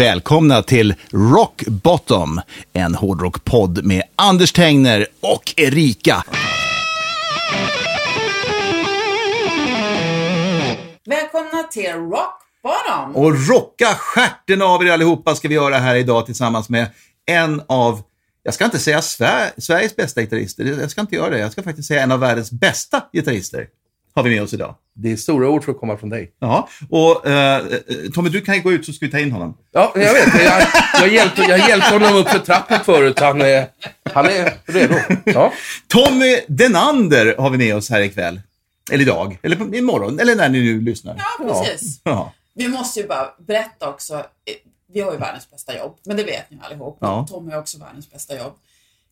Välkomna till Rock Bottom, en hårdrockpodd med Anders Tengner och Erika. Välkomna till Rock Bottom. Och rocka stjärten av er allihopa ska vi göra här idag tillsammans med en av, jag ska inte säga Sver Sveriges bästa gitarrister, jag ska inte göra det, jag ska faktiskt säga en av världens bästa gitarrister har vi med oss idag. Det är stora ord för att komma från dig. Ja, och eh, Tommy, du kan ju gå ut så ska vi ta in honom. Ja, jag vet. Jag, jag, hjälpte, jag hjälpte honom upp för trappen förut. Han är, han är redo. Ja. Tommy Denander har vi med oss här ikväll. Eller idag, eller imorgon, eller när ni nu lyssnar. Ja, precis. Ja. Vi måste ju bara berätta också. eh, Vi har ju världens bästa jobb, men det vet ni allihop. Ja. Tom har också världens bästa jobb.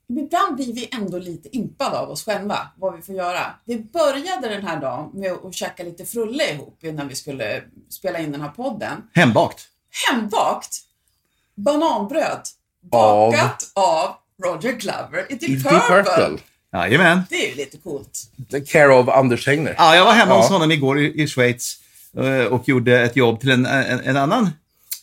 Men ibland blir vi ändå lite impade av oss själva, vad vi får göra. Vi började den här dagen med att käka lite frulle ihop innan vi skulle spela in den här podden. Hembakt. Hembakt bananbröd Av? bakat av, Roger Glover i Deep Purple. Deep Purple. Jajamän. Det är ju lite coolt. The Care of Anders Tegner. Ja, jag var hemma Ja. hos honom igår i, i Schweiz eh, och gjorde ett jobb till en, en, en annan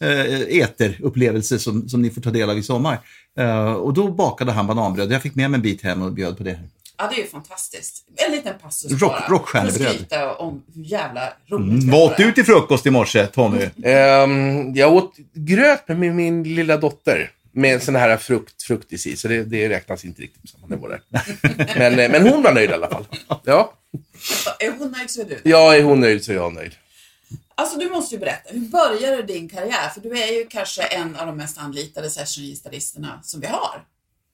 eh, eterupplevelse som, som ni får ta del av i sommar. Eh, och då bakade han bananbröd. Jag fick med mig en bit hem och bjöd på det. Ja, det är ju fantastiskt. En liten passus Rock- bara. rockstjärnebröd. För att skryta om hur jävla roligt Mm. Vad åt var. du till frukost i morse, Tommy? Ehm, jag åt gröt med min, min lilla dotter. Med sån här frukt, fruktis i, så det, det räknas inte riktigt på samma nivå där. Men, eh, men hon var nöjd i alla fall. Ja, Är hon nöjd så är du ja är hon nöjd så är jag nöjd. Alltså du måste ju berätta, hur började din karriär? För du är ju kanske en av de mest anlitade sessiongitarristerna som vi har.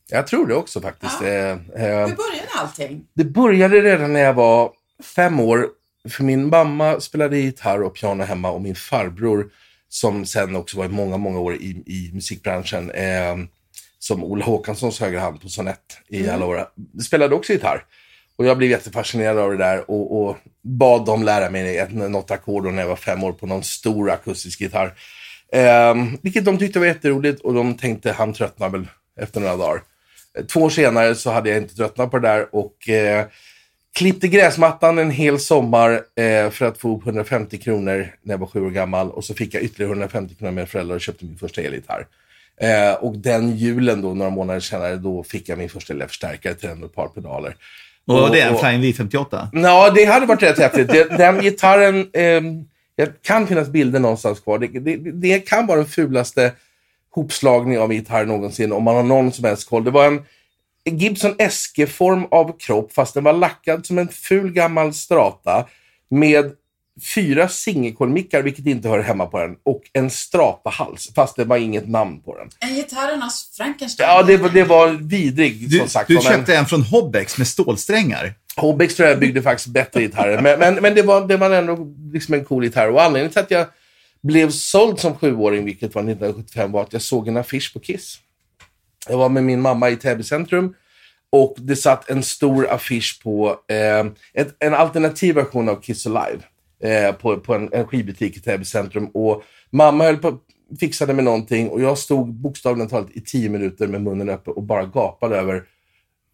Jag tror det också faktiskt. Ja. Eh, eh, Hur började allting? Det började redan när jag var fem år. För min mamma spelade gitarr och piano hemma och min farbror, som sen också var i många, många år i, i musikbranschen, eh, som Ola Håkanssons högra hand på Sonett i alla år, spelade också gitarr. Och jag blev jättefascinerad av det där och, och bad dem lära mig ett, något ackord när jag var fem år på någon stor akustisk gitarr. Eh, vilket de tyckte var jätteroligt och de tänkte han tröttnar väl efter några dagar. Eh, två år senare så hade jag inte tröttnat på det där och eh, klippte gräsmattan en hel sommar eh, för att få ihop 150 kronor när jag var sju år gammal. Och så fick jag ytterligare 150 kronor med föräldrar och köpte min första elgitarr. Eh, och den julen då, några månader senare, då fick jag min första elförstärkare till den och ett par pedaler. Och det är en och- Flying V58. Ja, det hade varit rätt häftigt. Den gitarren, eh, det kan finnas bilder någonstans kvar. Det, det, det kan vara den fulaste hopslagning av gitarr någonsin om man har någon som helst koll. Det var en Gibson Eske-form av kropp, fast den var lackad som en ful gammal strata med fyra singelkolmickar, vilket inte hör hemma på den, och en strata-hals, fast det var inget namn på den. En gitarrernas Frankenstein. Ja, det, var- det var vidrig, Du, som sagt. du köpte en från Hobbex med stålsträngar. Hobbex tror jag byggde faktiskt bättre gitarrer. Men, men, men det, var, det var ändå liksom en cool gitarr. Och anledningen till att jag blev såld som sjuåring, vilket var 1975, var att jag såg en affisch på Kiss. Jag var med min mamma i Täby centrum och det satt en stor affisch på eh, ett, en alternativ version av Kiss Alive eh, på, på en, en skivbutik i Täby centrum. Och mamma höll på fixade med någonting och jag stod bokstavligen talat i tio minuter med munnen öppen och bara gapade över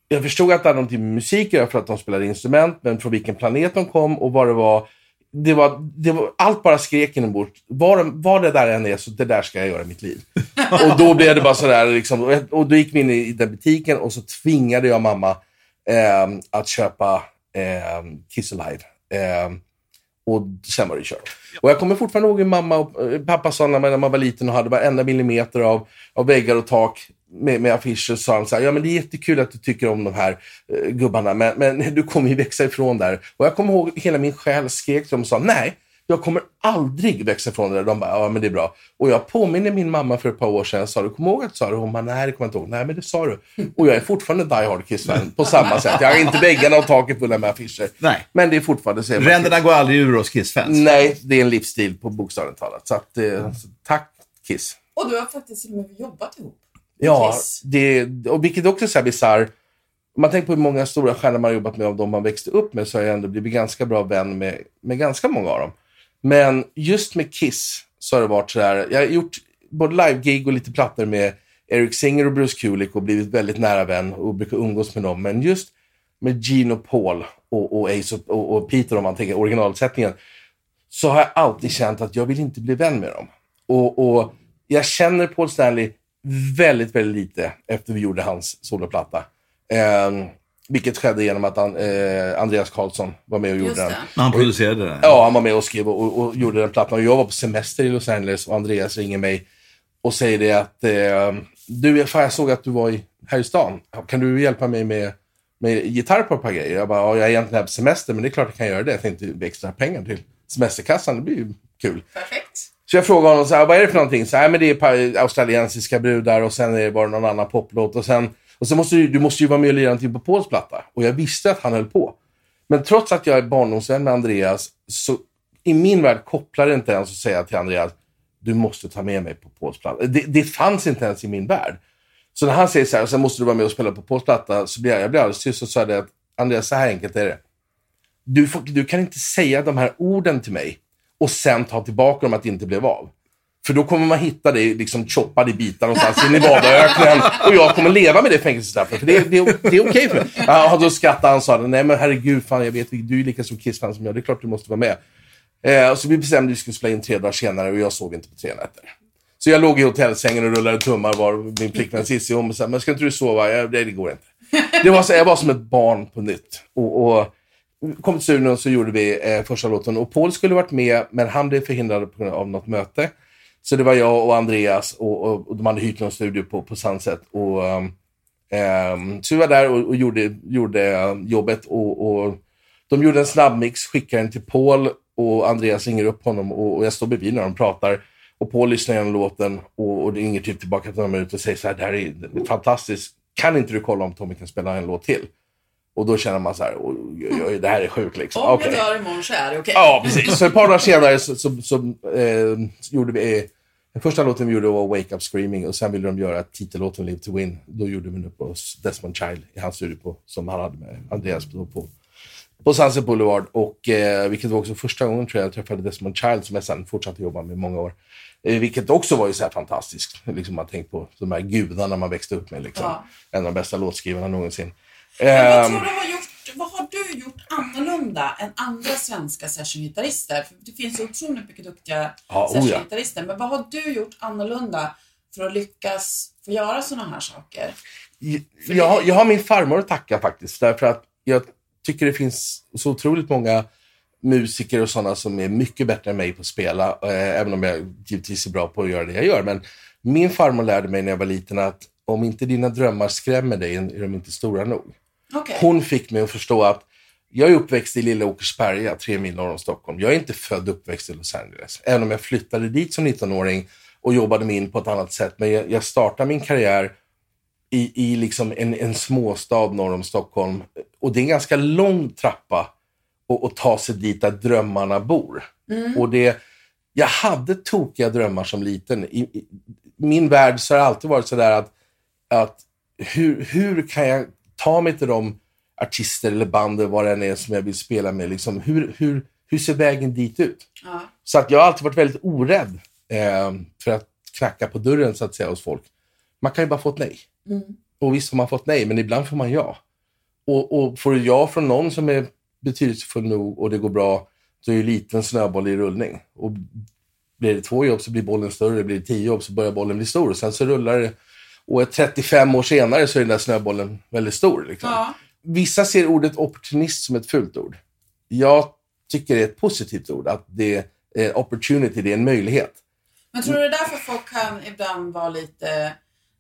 jag förstod att det hade någonting med musik att för att de spelade instrument, men från vilken planet de kom och vad det var. Det var, det var allt bara skrek inombords. Vad var det där än är, så det där ska jag göra i mitt liv. och då blev det bara sådär, liksom, och då gick vi in i, i den butiken och så tvingade jag mamma eh, att köpa eh, Kiss Alive. Eh, och sen var det kört. Och jag kommer fortfarande ihåg hur mamma och eh, pappa sa när man, var liten och hade varenda millimeter av, av väggar och tak med, med affischer. sa de så här, ja men det är jättekul att du tycker om de här eh, gubbarna, men, men du kommer ju växa ifrån där. Och jag kommer ihåg hela min själ skrek till dem och sa, nej, jag kommer aldrig växa ifrån det där. De bara, ja men det är bra. Och jag påminner min mamma för ett par år sedan, jag sa, du kommer ihåg att du sa det? Hon bara, nej det kommer jag inte ihåg. Nej men det sa du. Och jag är fortfarande Die Hard Kiss-fan på samma sätt. Jag har inte väggarna och taket fulla med affischer. Nej. Men det är fortfarande så. Ränderna går aldrig ur oss Kiss-fans. Nej, det är en livsstil på bokstavligt talat. Så att, eh, så tack Kiss. Och du har faktiskt till och med jobbat ihop. Ja, Kiss. det, och vilket också är så här bisarr. Man tänker på hur många stora stjärnor man har jobbat med av de man växte upp med så har jag ändå blivit ganska bra vän med, med ganska många av dem. Men just med Kiss så har det varit så här. Jag har gjort både live-gig och lite plattor med Eric Singer och Bruce Kulick och blivit väldigt nära vän och brukar umgås med dem. Men just med Gene och Paul och, och Ace och, och, och Peter om man tänker originalsättningen så har jag alltid känt att jag vill inte bli vän med dem. Och, och jag känner Paul Stanley väldigt, väldigt lite efter vi gjorde hans soloplatta. Um, vilket skedde genom att han, eh, Andreas Karlsson var med och gjorde den. han producerade den. Ja, han var med och skrev och, och, gjorde den plattan. Och jag var på semester i Los Angeles och Andreas ringer mig och säger det att eh, du, fan, jag såg att du var i, här i stan. Kan du hjälpa mig med, med gitarr på ett par grejer? Jag bara, ja, jag är egentligen här på semester, men det är klart jag kan göra det. Jag tänkte extra pengar till semesterkassan, det blir ju kul. Perfekt. Så jag frågade honom så här, vad är det för någonting? Så här, men det är ett par australiensiska brudar och sen är det bara någon annan poplåt. Och sen, och sen måste du, du måste ju vara med och lira någonting på Pauls platta. Och jag visste att han höll på. Men trots att jag är barndomsvän med Andreas, så i min värld kopplar det inte ens att säga till Andreas, du måste ta med mig på Pauls platta. Det, det fanns inte ens i min värld. Så när han säger så här, sen måste du vara med och spela på Pauls platta, så blir jag, jag blir alldeles tyst och sa det att Andreas, så här enkelt är det. Du, får, du kan inte säga de här orden till mig och sen ta tillbaka dem att det inte blev av. För då kommer man hitta dig liksom choppad i bitar någonstans i Nevadaöknen och jag kommer leva med det fängelsestraffet. För det, det, det är okej för mig. Ja, då skrattade han och sa, nej men herregud, fan, jag vet, du är lika stor Kiss-fan som jag, det är klart du måste vara med. Eh, och så vi bestämde att vi skulle spela in tre dagar senare och jag sov inte på tre nätter. Så jag låg i hotellsängen och rullade tummar var min flickvän Cissi om och sa, men ska inte du sova? Jag, nej, det går inte. Det var så, jag var som ett barn på nytt. Och, och kom till studion och så gjorde vi eh, första låten. Och Paul skulle varit med, men han blev förhindrad på grund av något möte. Så det var jag och Andreas och, och, och de hade hyrt någon studio på, på Sunset. Och, um, um, så vi var där och, och gjorde, gjorde jobbet. Och, och de gjorde en snabbmix, skickade den till Paul och Andreas ringer upp honom och, och jag står bredvid när de pratar. Och Paul lyssnar igenom låten och, och ringer typ tillbaka till några minuter och säger så här, det här är fantastiskt. Kan inte du kolla om Tommy kan spela en låt till? Och då känner man så här, oj, oj, oj, det här är sjukt liksom. Om Okej. jag dör imorgon så är det okej. Ja, precis. Så ett par dagar senare så, så, så eh, gjorde vi, eh, den första låten vi gjorde var Wake Up Screaming och sen ville de göra titellåten Live to Win. Då gjorde vi den på Desmond Child i hans studio på, som han hade med Andreas på, på, på Sunset Boulevard. Och, eh, vilket var också första gången tror jag jag träffade Desmond Child som jag sen fortsatte jobba med i många år. Eh, vilket också var ju så här fantastiskt. Liksom man tänkt på de här gudarna man växte upp med. Liksom. Ja. En av de bästa låtskrivarna någonsin. Men vad Ehm, tror du har gjort, vad har du gjort annorlunda än andra svenska sessiongitarrister? För det finns ju otroligt mycket duktiga Ja, oh sessiongitarrister. Men vad har du gjort annorlunda för att lyckas få göra sådana här saker? jag, har- jag har min farmor att tacka faktiskt. Därför att jag tycker det finns så otroligt många musiker och sådana som är mycket bättre än mig på att spela. Eh, även om jag givetvis är bra på att göra det jag gör. Men min farmor lärde mig när jag var liten att om inte dina drömmar skrämmer dig är de inte stora nog. Okej. Hon fick mig att förstå att jag är uppväxt i lilla Åkersberga, tre mil norr om Stockholm. Jag är inte född och uppväxt i Los Angeles. Även om jag flyttade dit som 19-åring och jobbade mig in på ett annat sätt. Men jag, jag startade min karriär i, i liksom en, en småstad norr om Stockholm. Och det är en ganska lång trappa att, ta sig dit där drömmarna bor. Och det, jag hade tokiga drömmar som liten. I, i min värld så har det alltid varit sådär att, att hur, hur kan jag ta mig till de artister eller band eller vad det än är som jag vill spela med. Liksom, hur, hur, hur ser vägen dit ut? Ja. Så att jag har alltid varit väldigt orädd eh, för att knacka på dörren så att säga hos folk. Man kan ju bara få ett nej. Och visst har man fått nej, men ibland får man ja. Och, och får du ja från någon som är betydelsefull nog och det går bra, så är ju liten snöboll i rullning. Och blir det två jobb så blir bollen större, blir det tio jobb så börjar bollen bli stor. Och sen så rullar det, och 35 år senare så är den där snöbollen väldigt stor. Liksom. Ja. Vissa ser ordet opportunist som ett fult ord. Jag tycker det är ett positivt ord, att det är opportunity, det är en möjlighet. Men tror du det är därför folk kan ibland vara lite,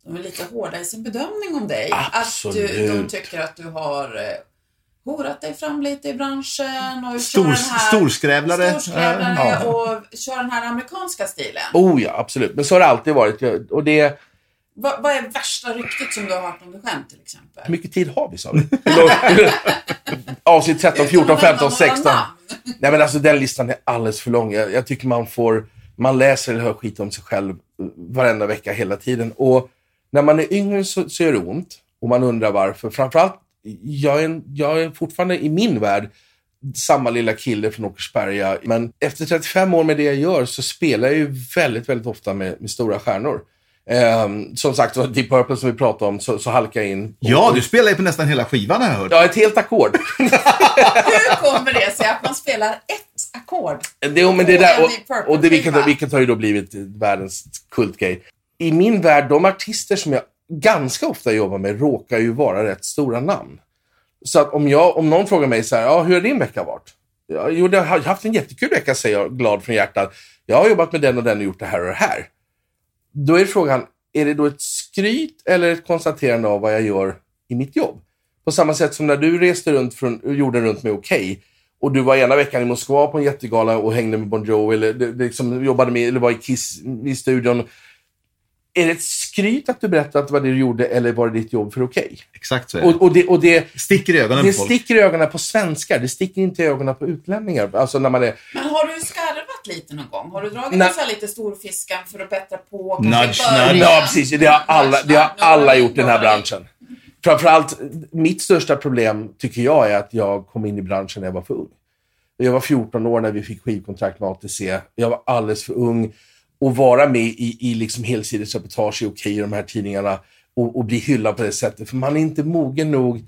de är lite hårda i sin bedömning om dig? Att du, Absolut. de tycker att du har eh, horat dig fram lite i branschen och Stor- kör den här, storskrävlare. storskrävlare Ja. och kör den här amerikanska stilen. Oh ja, absolut. Men så har det alltid varit. Och det, Vad, vad är värsta ryktet som du har hört om dig själv till exempel? hur mycket tid har vi sa du? Avsnitt 13, 14, 15, 16. Nej men alltså den listan är alldeles för lång. Jag, jag tycker man får, man läser eller hör skit om sig själv eh, varenda vecka hela tiden. Och när man är yngre så, så gör det ont. Och man undrar varför. Framförallt, jag är, jag är fortfarande i min värld samma lilla kille från Åkersberga. Men efter 35 år med det jag gör så spelar jag ju väldigt, väldigt ofta med, med stora stjärnor. Ehm, som sagt, Deep Purple som vi pratade om, så, så halkar jag in. Ja, du spelar ju på nästan hela skivan har jag hört. Ja, ett helt ackord. Hur kommer det sig att man spelar ett ackord? Det, men det där, och, Purple och det, vilket, vilket har ju då blivit världens kultgrej. I min värld, de artister som jag ganska ofta jobbar med råkar ju vara rätt stora namn. Så att om, jag, om någon frågar mig så här, ja, hur har din vecka varit? Ja, jo, jag har haft en jättekul vecka, säger jag glad från hjärtat. Jag har jobbat med den och den och gjort det här och det här. Då är frågan, är det då ett skryt eller ett konstaterande av vad jag gör i mitt jobb? På samma sätt som när du reste runt från jorden runt med Okej och du var ena veckan i Moskva på en jättegala och hängde med Bon Jovi eller liksom jobbade med, eller var i Kiss i studion. Är det ett skryt att du berättar att det var det du gjorde eller var det ditt jobb för Okej? Exakt så är det. Och, och, det, och det, Sticker i ögonen det på folk. sticker i ögonen på svenskar, det sticker inte i ögonen på utlänningar. Alltså när man är... Men har du skarvat lite någon gång? Har du dragit sån här lite storfiskan för att bättra på? Nudge, nudge. Ja, precis. Det har alla, det har alla gjort i den här branschen. Framförallt, mitt största problem tycker jag är att jag kom in i branschen när jag var för ung. Jag var 14 år när vi fick skivkontrakt med ATC. Jag var alldeles för ung att vara med i, i liksom helsidesreportage i Okej i de här tidningarna och, och bli hyllad på det sättet. För man är inte mogen nog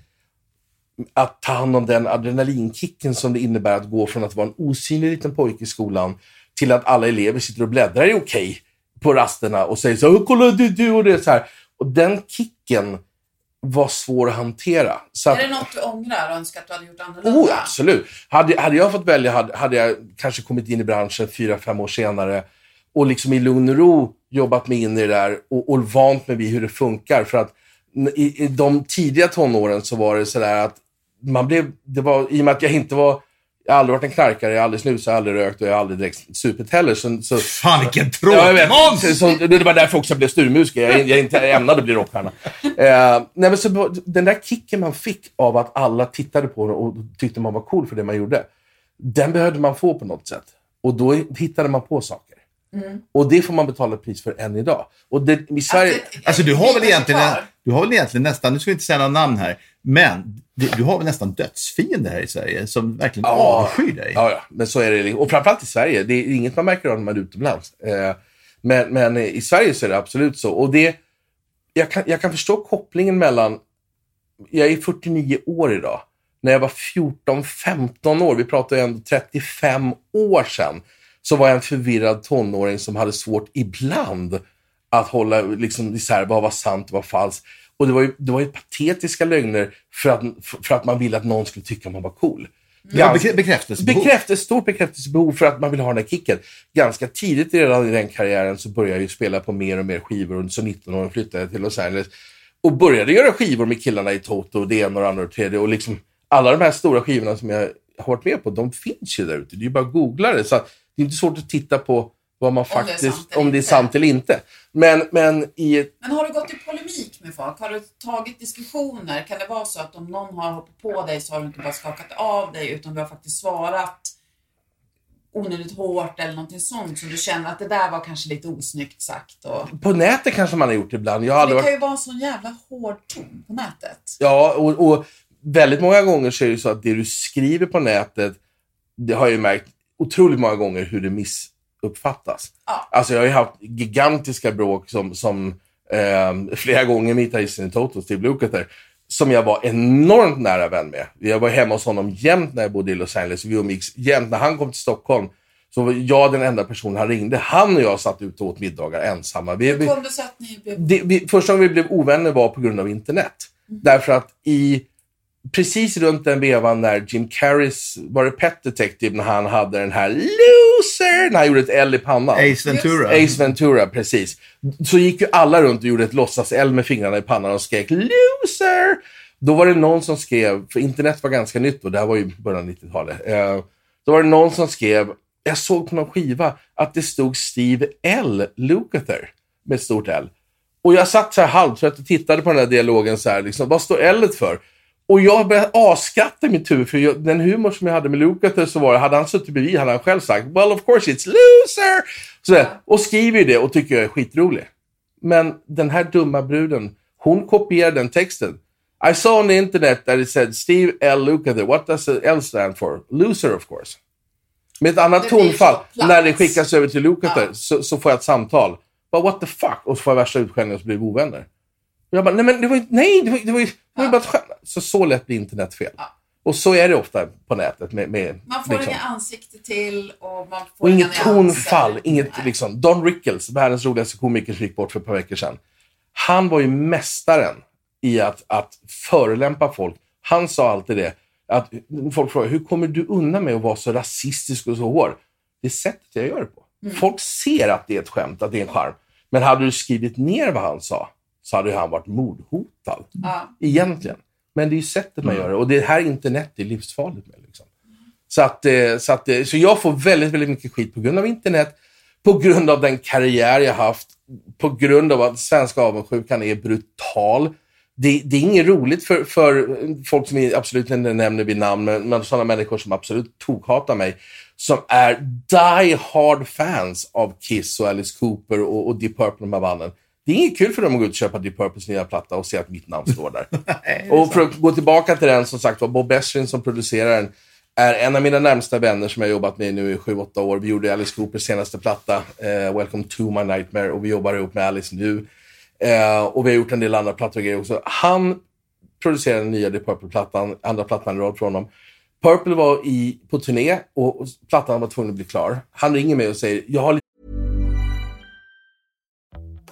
att ta hand om den adrenalinkicken som det innebär att gå från att vara en osynlig liten pojke i skolan till att alla elever sitter och bläddrar i Okej på rasterna och säger så här, kolla du, du och det så här. Och den kicken var svår att hantera. Så Är det något du ångrar och önskar att du hade gjort annorlunda? Oh, absolut. Hade, hade jag fått välja hade, hade jag kanske kommit in i branschen fyra, fem år senare och liksom i lugn och ro jobbat mig in i det där och, och vant mig vid hur det funkar. För att i, i de tidiga tonåren så var det sådär att man blev, det var, i och med att jag inte var, jag har aldrig varit en knarkare, jag har aldrig snusat, jag har aldrig rökt och jag har aldrig direkt supit heller. Så, så, Fan vilken Ja, tråkmåns! Så, det var därför också jag blev stormusiker. Jag, jag inte ämnade bli rockstjärna. Eh, nej, men så, den där kicken man fick av att alla tittade på det och tyckte man var cool för det man gjorde. Den behövde man få på något sätt. Och då hittade man på saker. Och det får man betala pris för än idag. Och det, i Sverige... Att det- Alltså du har väl egentligen, du har väl egentligen nästan, nu ska vi inte säga några namn här, men du, du har väl nästan dödsfiender här i Sverige som verkligen avskyr dig. Ja, ja, men så är det. Och framförallt i Sverige. Det är inget man märker av när man är utomlands. Eh, men, men i Sverige så är det absolut så. Och det, jag, kan, jag kan förstå kopplingen mellan... Jag är 49 år idag. När jag var 14-15 år, vi pratar ju ändå 35 år sedan, så var jag en förvirrad tonåring som hade svårt ibland att hålla liksom, isär vad var sant och vad falskt. Och det var, ju, det var ju patetiska lögner för att, för att man ville att någon skulle tycka man var cool. Ja, Ganska- bekrä- bekräftelsebehov. Bekräftelse, stort bekräftelsebehov för att man vill ha den här kicken. Ganska tidigt redan i den karriären så började jag ju spela på mer och mer skivor och så 19 år flyttade jag till Los Angeles och började göra skivor med killarna i Toto och det ena och det andra och det tredje. Och liksom, alla de här stora skivorna som jag har varit med på, de finns ju där ute. Det är ju bara att googla det. Så det är inte svårt att titta på vad man Om det faktiskt, sant eller om det är sant eller inte. Men, men i ett Men har du gått i polemik med folk? Har du tagit diskussioner? Kan det vara så att om någon har hoppat på dig så har du inte bara skakat av dig utan du har faktiskt svarat onödigt hårt eller någonting sånt så du känner att det där var kanske lite osnyggt sagt. Och... på nätet kanske man har gjort det ibland. Jag har Det kan varit... ju vara en sån jävla hård ton på nätet. Ja, och, och väldigt många gånger så är det så att det du skriver på nätet, det har jag ju märkt otroligt många gånger hur det missuppfattas. Ja. Alltså jag har ju haft gigantiska bråk som, som eh, flera gånger med gitarristen i Toto, Steve Lukather, som jag var enormt nära vän med. Jag var hemma hos honom jämt när jag bodde i Los Angeles. Vi umgicks jämt. När han kom till Stockholm så var jag den enda personen han ringde. Han och jag satt ute och åt middagar ensamma. Vi, Hur kom det sig att ni blev... det, vi, första gången vi blev ovänner var på grund av internet. Därför att i precis runt den vevan när Jim Carreys, var det Pet Detective, när han hade den här loser, när han gjorde ett L i pannan. Ace Ventura. Ace Ventura, precis. Så gick ju alla runt och gjorde ett låtsas-L med fingrarna i pannan och skrek loser. Då var det någon som skrev, för internet var ganska nytt och det här var ju början av 90-talet. Eh, då var det någon som skrev, jag såg på någon skiva att det stod Steve L. Lukather med ett stort L. Och jag satt så här halvtrött och tittade på den här dialogen så här, liksom, vad står L för? Och jag började asskratta i mitt huvud, för jag, den humor som jag hade med Lukather så var det, hade han suttit bredvid hade han själv sagt “Well of course it's loser!” så Och skriver det och tycker jag är skitrolig. Men den här dumma bruden, hon kopierade den texten. I saw on the internet that it said Steve L. Lukather. What does the L stand for? Loser of course. Med ett annat tonfall, när det skickas över till Lukather, Ja. så, så får jag ett samtal. But what the fuck? Och så får jag värsta utskällningen och så blir vi ovänner. Jag bara, nej men det var ju, nej, det var, det var ju, det var ju bara ett skämt. Så så lätt blir internet fel. Ja. Och så är det ofta på nätet med, med Man får liksom. inga ansikte till och man får Och inget tonfall, inget Nej. liksom. Don Rickles, världens roligaste komiker som gick bort för ett par veckor sedan. Han var ju mästaren i att, att förolämpa folk. Han sa alltid det, att folk frågar, hur kommer du undan med att vara så rasistisk och så hård? Det är sättet jag gör det på. Mm. Folk ser att det är ett skämt, att det är en charm. Men hade du skrivit ner vad han sa, så hade han varit mordhotad. Ja. Egentligen. Men det är ju sättet man gör det. Och det här internet är livsfarligt med. Liksom. Så, att, eh, så, att, eh, så jag får väldigt, väldigt mycket skit på grund av internet, på grund av den karriär jag haft, på grund av att svenska avundsjukan är brutal. Det, det är inget roligt för, för folk som vi absolut inte nämner vid namn, men, men sådana människor som absolut tokhatar mig, som är die hard fans av Kiss och Alice Cooper och, och Deep Purple och de här banden. Det är inget kul för dem att gå ut och köpa Deep Purples nya platta och se att mitt namn står där. och för att gå tillbaka till den, som sagt var, Bob Ezrin som producerar den, är en av mina närmsta vänner som jag har jobbat med nu i 7-8 år. Vi gjorde Alice Coopers senaste platta, eh, Welcome to my nightmare, och vi jobbar ihop med Alice nu. Eh, och vi har gjort en del andra plattor och grejer också. Han producerade den nya Deep Purple-plattan, andra plattan i rad från honom. Purple var i, på turné och, plattan var tvungen att bli klar. Han ringer mig och säger, jag har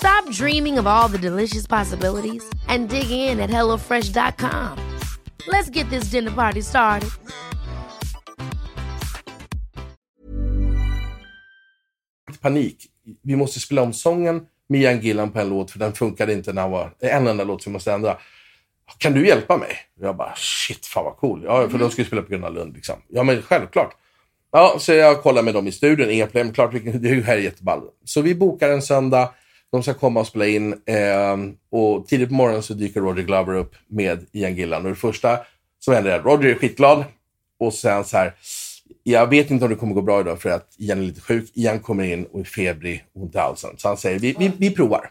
Stop dreaming of all the delicious possibilities and dig in at HelloFresh.com. Let's get this dinner party started. panik. Vi måste spela om sången med Ian Gillan på en låt, för den funkade inte när han var... det är En enda låt som vi måste ändra. Kan du hjälpa mig? Jag bara, shit, fan vad cool. Ja, för de skulle spela på Gröna Lund liksom. Ja, men självklart. Ja, så jag kollar med dem i studion, inga problem. Klart, det här är jätteball. Så vi bokar en söndag. De ska komma och spela in. ehm, och tidigt på morgonen så dyker Roger Glover upp med Ian Gillan. Och det första som händer är att Roger är skitglad. Och sen så här, jag vet inte om det kommer gå bra idag för att Ian är lite sjuk. Ian kommer in och är febrig och ont i halsen. Så han säger, vi, vi, vi provar.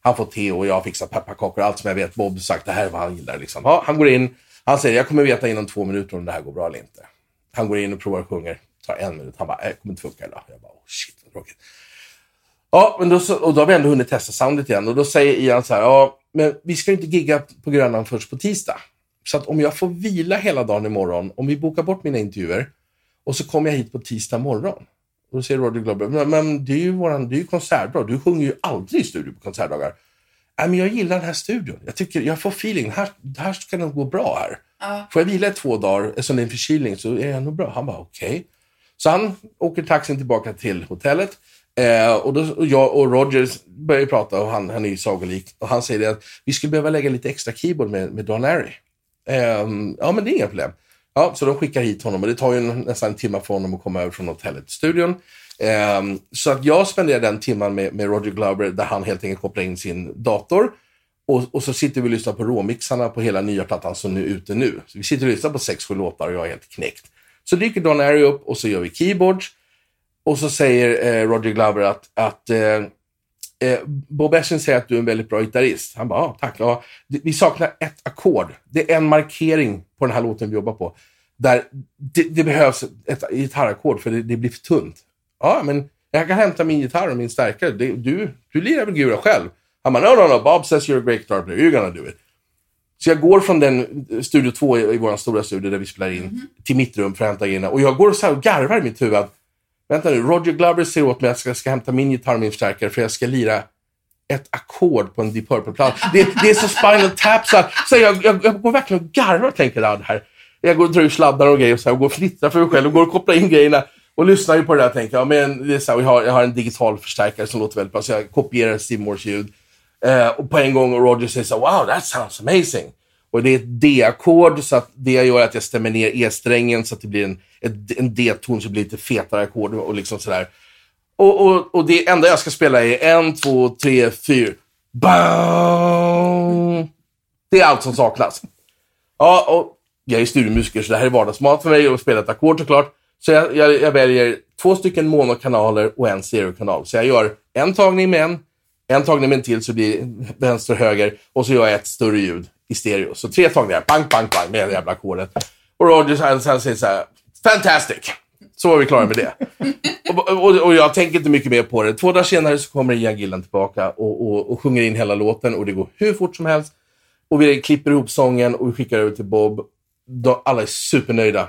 Han får te och jag fixar pepparkakor och allt som jag vet. Bob sagt, det här är vad han gillar. Liksom. Ja, han går in. Han säger, jag kommer veta inom två minuter om det här går bra eller inte. Han går in och provar och sjunger. tar en minut. Han bara, "Äh, det kommer inte funka idag. Jag bara, oh shit vad tråkigt. Ja, men då, och då har vi ändå hunnit testa soundet igen. Och då säger Ian så här, ja, men vi ska ju inte gigga på Grönan först på tisdag. Så att om jag får vila hela dagen imorgon, om vi bokar bort mina intervjuer och så kommer jag hit på tisdag morgon. Och då säger Roger Glover, men, men det är ju våran, det är ju konsertdag. Du sjunger ju aldrig i studio på konsertdagar. Nej, men jag gillar den här studion. Jag tycker, jag får feeling. Här, här ska det gå bra här. Får jag vila i två dagar, eftersom det är en förkylning, så är jag nog bra. Han bara, okej. Så han åker taxin tillbaka till hotellet. Eh, och, då, och jag och Roger börjar prata och han, han är ju sagolik. Och han säger att vi skulle behöva lägga lite extra keyboard med, med Don Airy. Eh, ja, men det är inga problem. Ja, så de skickar hit honom och det tar ju nästan en timme för honom att komma över från hotellet till studion. Eh, så att jag spenderar den timman med, med Roger Glauber där han helt enkelt kopplar in sin dator. Och, och så sitter vi och lyssnar på råmixarna på hela nya plattan som nu är ute nu. Så vi sitter och lyssnar på sex, sju låtar och jag är helt knäckt. Så dyker Don Airy upp och så gör vi keyboards. Och så säger eh, Roger Glover att, att eh, eh, Bob Essin säger att du är en väldigt bra gitarrist. Han bara, ja, tack. Ja, vi saknar ett ackord. Det är en markering på den här låten vi jobbar på. Där det, det behövs ett gitarrackord för det, det blir för tunt. Ja, men jag kan hämta min gitarr och min stärkare. Det, du, du lirar väl Gura själv? Han bara, no, no, no. Bob says you're a great guitar player. You're gonna do it. Så jag går från den eh, studio två i, i vår stora studio där vi spelar in till mitt rum för att hämta grejerna. Och jag går så här och garvar i mitt huvud. att, Vänta nu, Roger Glover säger åt mig att jag ska, hämta min gitarr och min förstärkare för jag ska lira ett ackord på en Deep Purple-platta. Det, det är så Spinal Tap så, här. så jag, jag, jag går verkligen och garvar och tänker det här. Jag går och drar ur sladdar och grejer och, så här, och går och fnittrar för mig själv och går och kopplar in grejerna. Och lyssnar ju på det där och tänker, ja men det är så här, jag, har, jag har en digital förstärkare som låter väldigt bra så jag kopierar Steve Moores ljud. Eh, och på en gång och Roger säger så här, wow that sounds amazing. Och det är ett D-ackord så att det gör att jag stämmer ner E-strängen så att det blir en, en D-ton så det blir lite fetare ackord och liksom sådär. Och, och, och det enda jag ska spela är en, två, tre, fyra. Boom! Det är allt som saknas. Ja, och jag är studiomusiker så det här är vardagsmat för mig att spela ett ackord såklart. Så jag, jag, jag väljer två stycken monokanaler och en stereokanal. Så jag gör en tagning med en, en tagning med en till så det blir vänster och höger och så gör jag ett större ljud i stereo. Så tre tagningar, bang, bang, bang med det jävla ackordet. Och Roger han, han säger så här, fantastic! Så var vi klara med det. och, och, och jag tänker inte mycket mer på det. Två dagar senare så kommer Ian Gillan tillbaka och, och, och sjunger in hela låten och det går hur fort som helst. Och vi klipper ihop sången och vi skickar över till Bob. De, alla är supernöjda.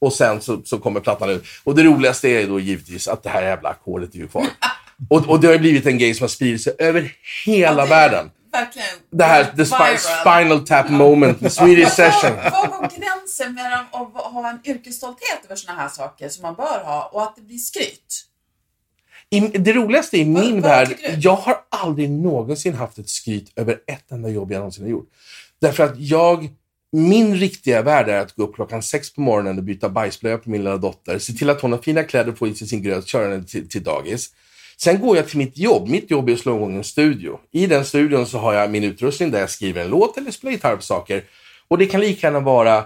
Och sen så, så kommer plattan ut. Och det roligaste är då givetvis att det här jävla ackordet är ju kvar. Och, och det har ju blivit en grej som har spridit sig över hela världen. Verkligen. Det här, the viral. spinal tap moment, the Swedish session. Var går gränsen mellan att ha en yrkesstolthet över såna här saker som man bör ha och att det blir skryt? I, det roligaste i min vad värld, tycker du? jag har aldrig någonsin haft ett skryt över ett enda jobb jag någonsin har gjort. Därför att jag, min riktiga värld är att gå upp klockan sex på morgonen och byta bajsblöja på min lilla dotter, se till att hon har fina kläder, i sig sin gröt, köra henne till, till dagis. Sen går jag till mitt jobb. Mitt jobb är att slå igång en studio. I den studion så har jag min utrustning där jag skriver en låt eller spelar gitarr på saker. Och det kan lika gärna vara eh,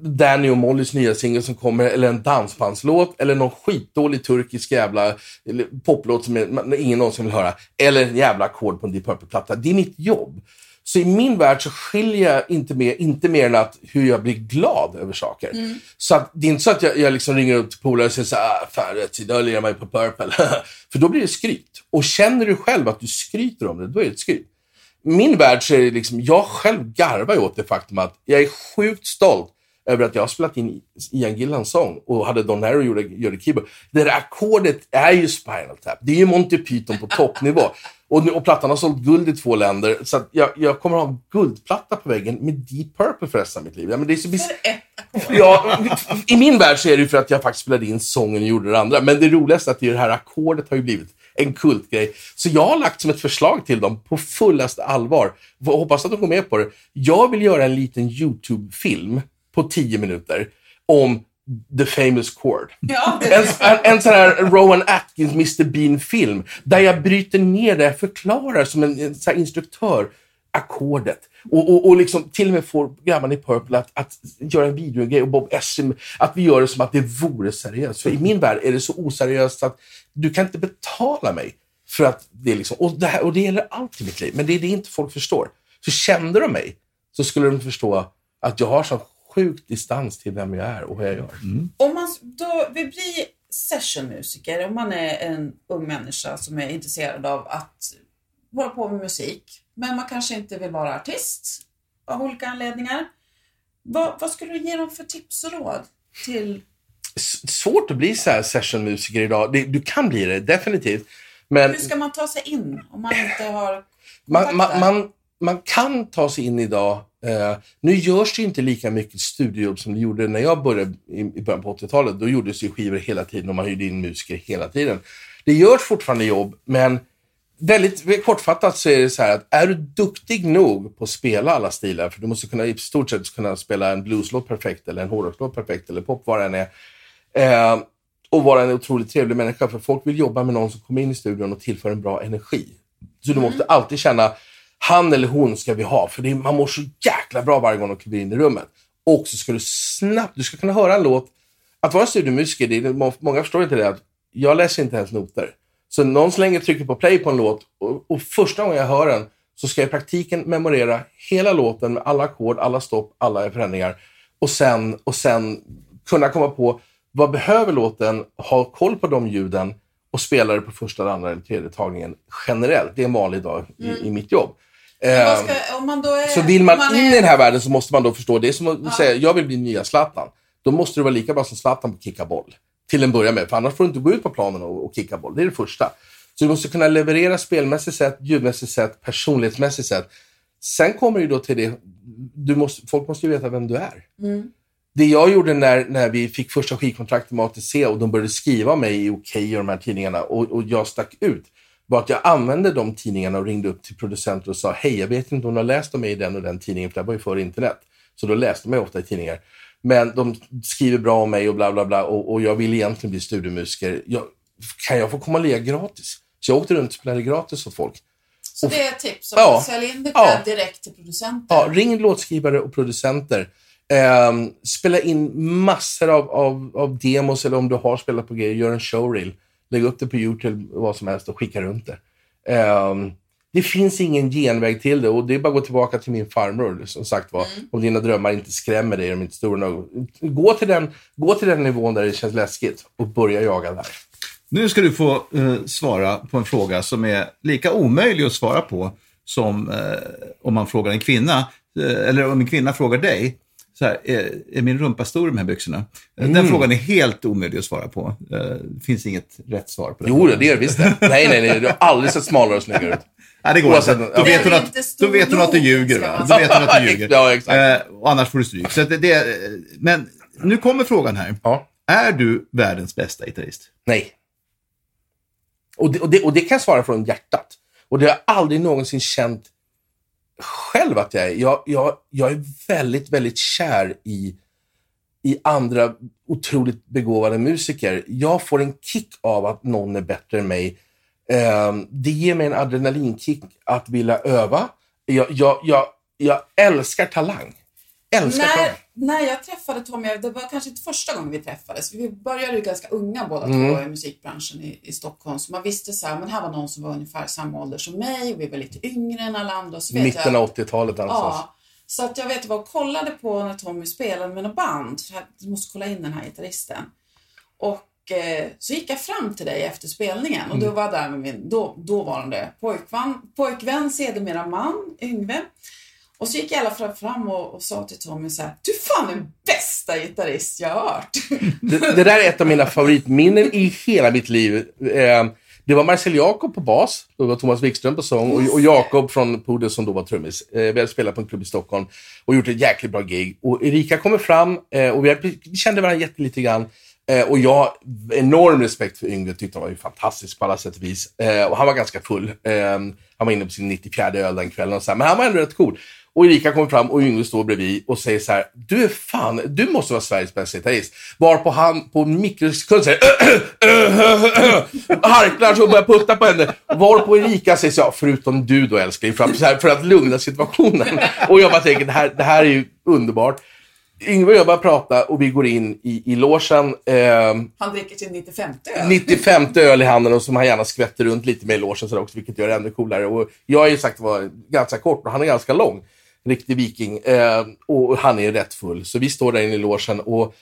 Danny och Mollys nya singel som kommer, eller en dansbandslåt, eller någon skitdålig turkisk jävla poplåt som ingen någonsin vill höra. Eller en jävla ackord på en Deep Purple-platta. Det är mitt jobb. Så i min värld så skiljer jag inte mer, inte mer än att hur jag blir glad över saker. Så att, det är inte så att jag, jag liksom ringer upp till polare och säger så här, ah, fan rätt, idag lirar man ju på Purple. För då blir det skryt. Och känner du själv att du skryter om det, då är det ett skryt. I min värld så är det liksom, jag själv garvar åt det faktum att jag är sjukt stolt över att jag har spelat in Ian Gillans sång och hade Don Harry gjorde, gjorde keyboard. Det där ackordet är ju Spinal Tap. Det är ju Monty Python på toppnivå. Och, och plattan har sålt guld i två länder. Så jag, jag kommer ha en guldplatta på väggen med Deep Purple för resten av mitt liv. Ja, men det är så bis- Ja, I min värld så är det ju för att jag faktiskt spelade in sången och gjorde det andra. Men det roligaste är att det här ackordet har ju blivit en kultgrej. Så jag har lagt som ett förslag till dem på fullaste allvar. Hoppas att de går med på det. Jag vill göra en liten YouTube-film på 10 minuter om The famous chord. Ja, En, en, en sån här Rowan Atkins Mr Bean-film där jag bryter ner det, jag förklarar som en, en sån här instruktör ackordet. Och, och, och liksom till och med får grabbarna i Purple att, att göra en videogrej och Bob Essim, att vi gör det som att det vore seriöst. För i min värld är det så oseriöst att du kan inte betala mig för att det är liksom, och det, här, och det gäller allt i mitt liv, men det är det inte folk förstår. Så kände de mig så skulle de förstå att jag har så sjuk distans till vem jag är och vad jag gör. Om man då, vi blir sessionmusiker, om man är en ung människa som är intresserad av att hålla på med musik, men man kanske inte vill vara artist av olika anledningar. Vad, vad skulle du ge dem för tips och råd till Svårt att bli så här sessionmusiker idag. Du kan bli det, definitivt. Men Hur ska man ta sig in om man inte har man, man, man, man kan ta sig in idag. Eh, nu görs det inte lika mycket studiojobb som det gjorde när jag började i, i början på 80-talet. Då gjordes ju skivor hela tiden och man hyrde in musiker hela tiden. Det görs fortfarande jobb, men väldigt kortfattat så är det så här att är du duktig nog på att spela alla stilar, för du måste kunna i stort sett kunna spela en blueslåt perfekt eller en hårdrockslåt perfekt eller pop, vad det än är. Eh, och vara en otroligt trevlig människa, för folk vill jobba med någon som kommer in i studion och tillför en bra energi. Så du måste alltid känna, han eller hon ska vi ha, för det är, man mår så jäkla bra varje gång de kliver in i rummet. Och så ska du snabbt, du ska kunna höra en låt. Att vara studiomusiker, det är, många förstår inte det, att jag läser inte ens noter. Så någon slänger trycker på play på en låt och, och första gången jag hör den så ska jag i praktiken memorera hela låten med alla ackord, alla stopp, alla förändringar. Och sen, och sen kunna komma på vad behöver låten, ha koll på de ljuden och spela det på första, andra eller tredje tagningen generellt. Det är en vanlig dag i, i mitt jobb. Vad Eh, ska, man är, så vill man, om in är- i den här världen så måste man då förstå, det är som att säga, jag vill bli nya Zlatan. Då måste du vara lika bra som Zlatan på att kicka boll. Till en början med, för annars får du inte gå ut på planen och, och kicka boll. Det är det första. Så du måste kunna leverera spelmässigt sett, ljudmässigt sett, personlighetsmässigt sett. Sen kommer det då till det, du måste, folk måste ju veta vem du är. Det jag gjorde när, när vi fick första skivkontraktet med ATC och de började skriva mig i OK och de här tidningarna och, och jag stack ut var att jag använde de tidningarna och ringde upp till producenter och sa hej, jag vet inte om du har läst om mig i den och den tidningen, för det var ju före internet. Så då läste man ju ofta i tidningar. Men de skriver bra om mig och bla bla bla och, och jag vill egentligen bli studiomusiker. Jag, kan jag få komma och lira gratis? Så jag åkte runt och spelade gratis åt folk. Så det är ett tips, Ja. att sälja in dig Ja. direkt till producenter. Ja, ring låtskrivare och producenter. Ehm, spela in massor av, av, av demos eller om du har spelat på grejer, gör en showreel. Lägg upp det på YouTube, vad som helst och skicka runt det. Ehm, det finns ingen genväg till det och det är bara att gå tillbaka till min farmor. Som sagt var, om dina drömmar inte skrämmer dig, de inte stora nog. Gå till, den, gå till den nivån där det känns läskigt och börja jaga där. Nu ska du få eh, svara på en fråga som är lika omöjlig att svara på som eh, om man frågar en kvinna, eh, eller om en kvinna frågar dig. Så här, är, är min rumpa stor i de här byxorna? Eh, Den frågan är helt omöjlig att svara på. Eh, det finns inget rätt svar på den. Jo, det är det visst det. Nej, nej, nej. Du har aldrig sett smalare och snyggare ut. Nej, det går Oavsett- inte. Då vet, hon Det att, då vet hon att du ljuger. Va? Då vet hon att du ljuger. Ja, exakt. Eh, och annars får du stryk. Så det, det, men nu kommer frågan här. Ja. Är du världens bästa gitarrist? Nej. Och det, och, det, och det kan jag svara från hjärtat. Och det har jag aldrig någonsin känt själv att jag är. Jag, jag, jag är väldigt, väldigt kär i, i andra otroligt begåvade musiker. Jag får en kick av att någon är bättre än mig. Ehm, det ger mig en adrenalinkick att vilja öva. Jag, jag, jag, jag älskar talang. Älskar. När, när jag träffade Tommy, det var kanske inte första gången vi träffades. Vi började ju ganska unga båda Mm. två i musikbranschen i, i Stockholm. Så man visste så här, men här var någon som var ungefär samma ålder som mig och vi var lite yngre än alla andra. Och så vet Mitten av 80-talet någonstans. Ja. Så att jag vet, jag var och kollade på när Tommy spelade med något band. Jag måste kolla in den här gitarristen. Och eh, så gick jag fram till dig efter spelningen och Mm. då var där med min då, dåvarande pojkvän, pojkvän, sedermera man, Yngve. Och så gick jag i alla fall fram och, och sa till Tommy så här, du är fan den bästa gitarrist jag har hört. Det, det där är ett av mina favoritminnen i hela mitt liv. Eh, det var Marcel Jakob på bas, då var Thomas Wikström på sång och, och Jakob från Pudel som då var trummis. Eh, vi hade spelat på en klubb i Stockholm och gjort ett jäkligt bra gig. Och Erika kommer fram eh, och vi, hade, vi kände varandra jättelite grann. Eh, och jag har enorm respekt för Yngve, tyckte han var ju fantastisk på alla sätt och vis. Eh, och han var ganska full. Eh, han var inne på sin 94 öl den kvällen, och så här, men han var ändå rätt cool. Och Erika kommer fram och Yngve står bredvid och säger så här, du är fan, du måste vara Sveriges bästa gitarrist. Varpå han på en mikrosekund säger, harklar så och börjar putta på henne. Varpå Erika säger så här, förutom du då älskling, för att, så här, för att lugna situationen. Och jag bara tänker, det här, det här är ju underbart. Yngve och jag börjar prata och vi går in i, i logen. ehm, Han dricker sin 95 öl. 95 öl i handen och som han gärna skvätter runt lite med i logen sådär också, vilket gör det ännu coolare. Och jag är ju sagt var ganska kort och han är ganska lång. En riktig viking. Eh, och han är rätt full. Så vi står där inne i logen och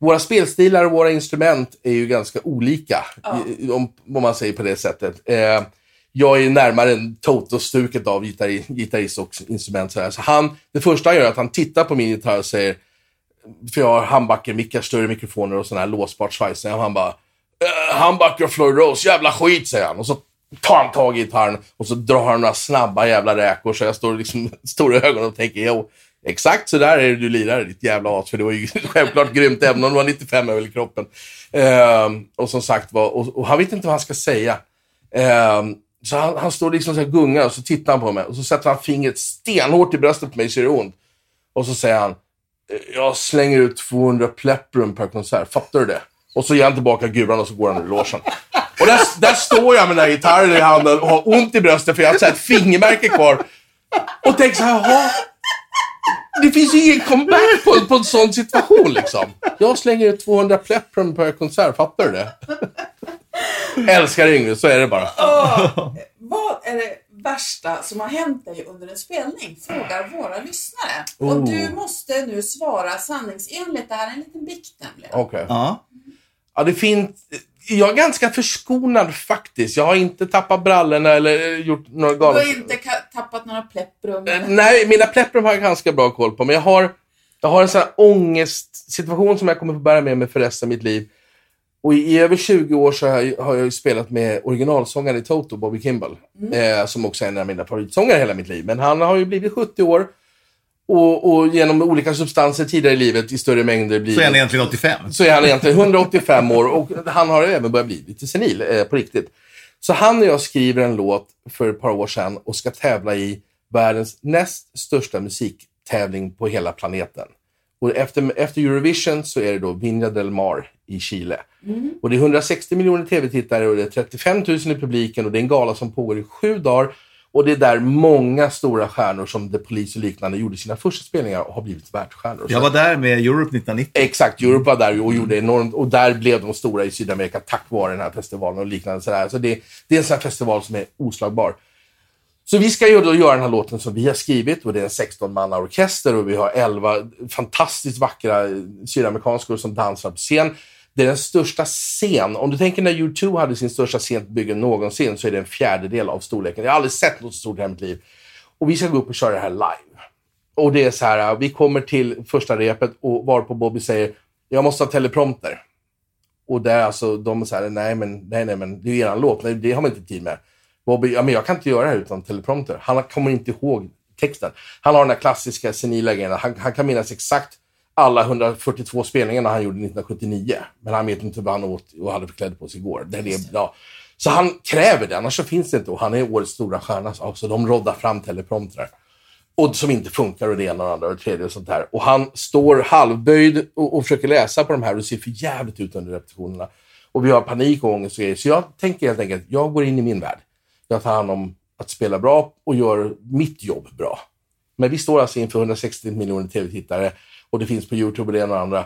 våra spelstilar och våra instrument är ju ganska olika, i- om, om man säger på det sättet. Eh, jag är närmare en Toto-stuket av gitarri, gitarrist och instrument. Så, så han, det första han gör är att han tittar på min gitarr och säger, för jag har handbacker-mickar, större mikrofoner och sån här låsbart svajs. Och han bara, "Eh, handbacker och Floyd Rose, jävla skit, säger han. Och så tar han tag i gitarren och så drar han några snabba jävla räkor. Så jag står liksom med stora ögon och tänker, jo, exakt så där är det du lirar, ditt jävla as. För det var ju självklart grymt, även om det var 95 över kroppen. Ehm, och som sagt var, och, och han vet inte vad han ska säga. Ehm, så han, han står liksom så här gungar och så tittar han på mig och så sätter han fingret stenhårt i bröstet på mig så det ont. Och så säger han, jag slänger ut 200 plepprum per konsert, fattar du det? Och så ger han tillbaka guran och så går han ur logen. Och där, där står jag med den här gitarren i handen och har ont i bröstet för jag har ett fingermärke kvar. Och tänker så här, "Jaha, det finns ju ingen comeback på, på en sån situation liksom. Jag slänger ut 200 plepprum per konsert, fattar du det? Älskar Yngve, så är det bara. Vad är det värsta som har hänt dig under en spelning? Frågar våra lyssnare. Oh. Och du måste nu svara sanningsenligt. Det här är en liten bikt nämligen. Okej. Ja. Ja, det finns... Jag är ganska förskonad faktiskt. Jag har inte tappat brallorna eller eh, gjort några Du galna... har inte tappat några plepprum? Eh, Nej, mina plepprum har jag ganska bra koll på, men jag har, jag har en sån här ångestsituation som jag kommer få bära med mig för resten av mitt liv. Och i, över 20 år så har jag, har jag spelat med originalsångaren i Toto, Bobby Kimball, eh, som också är en av mina favoritsångare hela mitt liv. Men han har ju blivit 70 år och, och genom olika substanser tidigare i livet i större mängder blivit... Så är han egentligen 85. så är han egentligen 185 år och han har även börjat bli lite senil eh, på riktigt. Så han och jag skriver en låt för ett par år sedan och ska tävla i världens näst största musiktävling på hela planeten. Och efter, efter Eurovision så är det då Viña del Mar i Chile. Och det är 160 miljoner tv-tittare och det är 35 000 i publiken och det är en gala som pågår i sju dagar. Och det är där många stora stjärnor som The Police och liknande gjorde sina första spelningar och har blivit världsstjärnor. Jag var där med Europe 1990. Exakt, Europe var där och gjorde enormt. Och där blev de stora i Sydamerika tack vare den här festivalen och liknande. Sådär. Så det, det är en sån här festival som är oslagbar. Så vi ska ju då göra den här låten som vi har skrivit och det är en 16-manna orkester och vi har 11 fantastiskt vackra sydamerikanskor som dansar på scen. Det är den största scen. Om du tänker när U2 hade sin största scenbygge någonsin så är det en fjärdedel av storleken. Jag har aldrig sett något så stort i hela mitt liv. Och vi ska gå upp och köra det här live. Och det är så här, vi kommer till första repet och varpå Bobby säger jag måste ha teleprompter. Och där alltså, de säger nej men, nej, nej men det är ju eran låt, nej, det har man inte tid med. Bobby, ja men jag kan inte göra det här utan teleprompter. Han kommer inte ihåg texten. Han har den där klassiska senila grejen, han, han kan minnas exakt alla 142 spelningarna han gjorde 1979. Men han vet inte vad han åt och hade för kläder på sig igår. Det är ja. Så han kräver det, annars så finns det inte. Och han är årets stora stjärna, så de roddar fram telepromptrar och som inte funkar och det ena och det andra och det tredje och sånt här. Och han står halvböjd och, och försöker läsa på de här och ser för jävligt ut under repetitionerna. Och vi har panik och ångest och grejer. Så jag tänker helt enkelt, jag går in i min värld. Jag tar hand om att spela bra och gör mitt jobb bra. Men vi står alltså inför 160 miljoner tv-tittare och det finns på YouTube och det ena och det andra.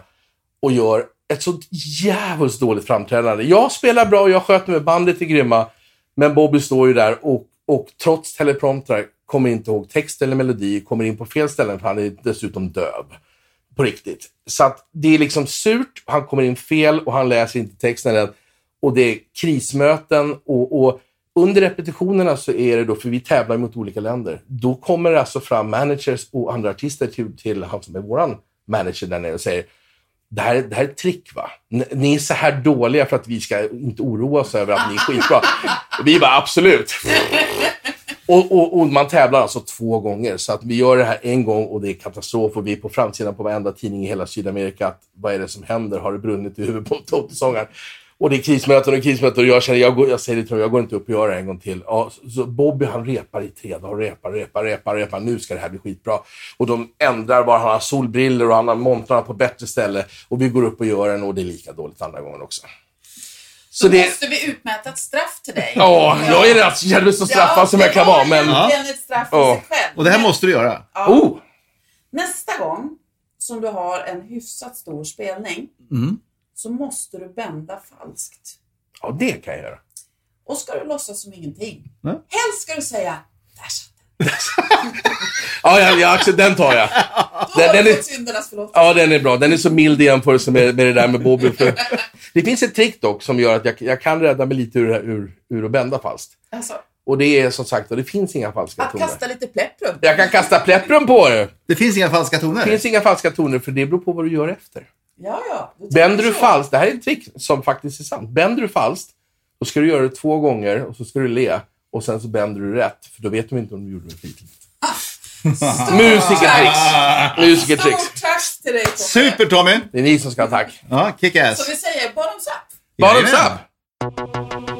Och gör ett så jävligt dåligt framträdande. Jag spelar bra och jag sköter med bandet är grymma. Men Bobby står ju där och, och trots telepromptrar kommer inte ihåg text eller melodi, kommer in på fel ställen för han är dessutom döv. På riktigt. Så att det är liksom surt, han kommer in fel och han läser inte texten än. Och det är krismöten och, och under repetitionerna så är det då, för vi tävlar mot olika länder, då kommer det alltså fram managers och andra artister till, till han som är våran manager där nere och säger det här, det här är ett trick va? Ni är så här dåliga för att vi ska inte oroa oss över att ni är skitbra. Vi bara absolut. Och, och, och man tävlar alltså två gånger. Så att vi gör det här en gång och det är katastrof. Och vi är på framsidan på varenda tidning i hela Sydamerika. Att, vad är det som händer? Har det brunnit i huvudet på Totosångaren? Och det är krismöten och krismöten och jag känner, jag, går, jag säger det till honom, jag går inte upp och gör det en gång till. Ja, så, Bobby han repar i tre dagar, repar, repar, repar, repar. Nu ska det här bli skitbra. Och de ändrar bara, han har solbriller och han har montrarna på bättre ställe. Och vi går upp och gör den och det är lika dåligt andra gången också. Så Då det... måste vi utmäta ett straff till dig. Ja, jag är rätt så känner mig så straffad som jag kan vara, men... Det var egentligen ett straff i Ja. sig själv. Och det här måste du göra. Oh! Nästa gång som du har en hyfsat stor spelning Mm. Så måste du bända falskt. Ja, det kan jag göra. Och ska du låtsas som ingenting. Mm. Helst ska du säga, där satt. Ja, ja, ja Axel, den tar jag. Då Den- den är- syndernas förlåtelse. Ja, den är bra. Den är så mild i jämförelse med, med det där med Bobby. För... Det finns ett trick dock som gör att jag, jag kan rädda mig lite ur, ur, ur att bända fast. Alltså, Och det är som sagt, och det finns inga falska att toner. kasta lite plepprum. Jag kan kasta plepprum på det. Det finns inga falska toner. Det finns inga falska toner för det beror på vad du gör efter. Ja, ja. Bänder du falskt, det här är ett trick som faktiskt är sant. Bänder du falskt, då ska du göra det två gånger och så ska du le. Och sen så bänder du rätt, för då vet de inte om du gjorde det flitigt. Musikertricks. Musikertricks. Stort tack till dig Tommy. Super Tommy! Det är ni som ska ha tack. Ja, kick Som vi säger, bottoms up. Bottoms up!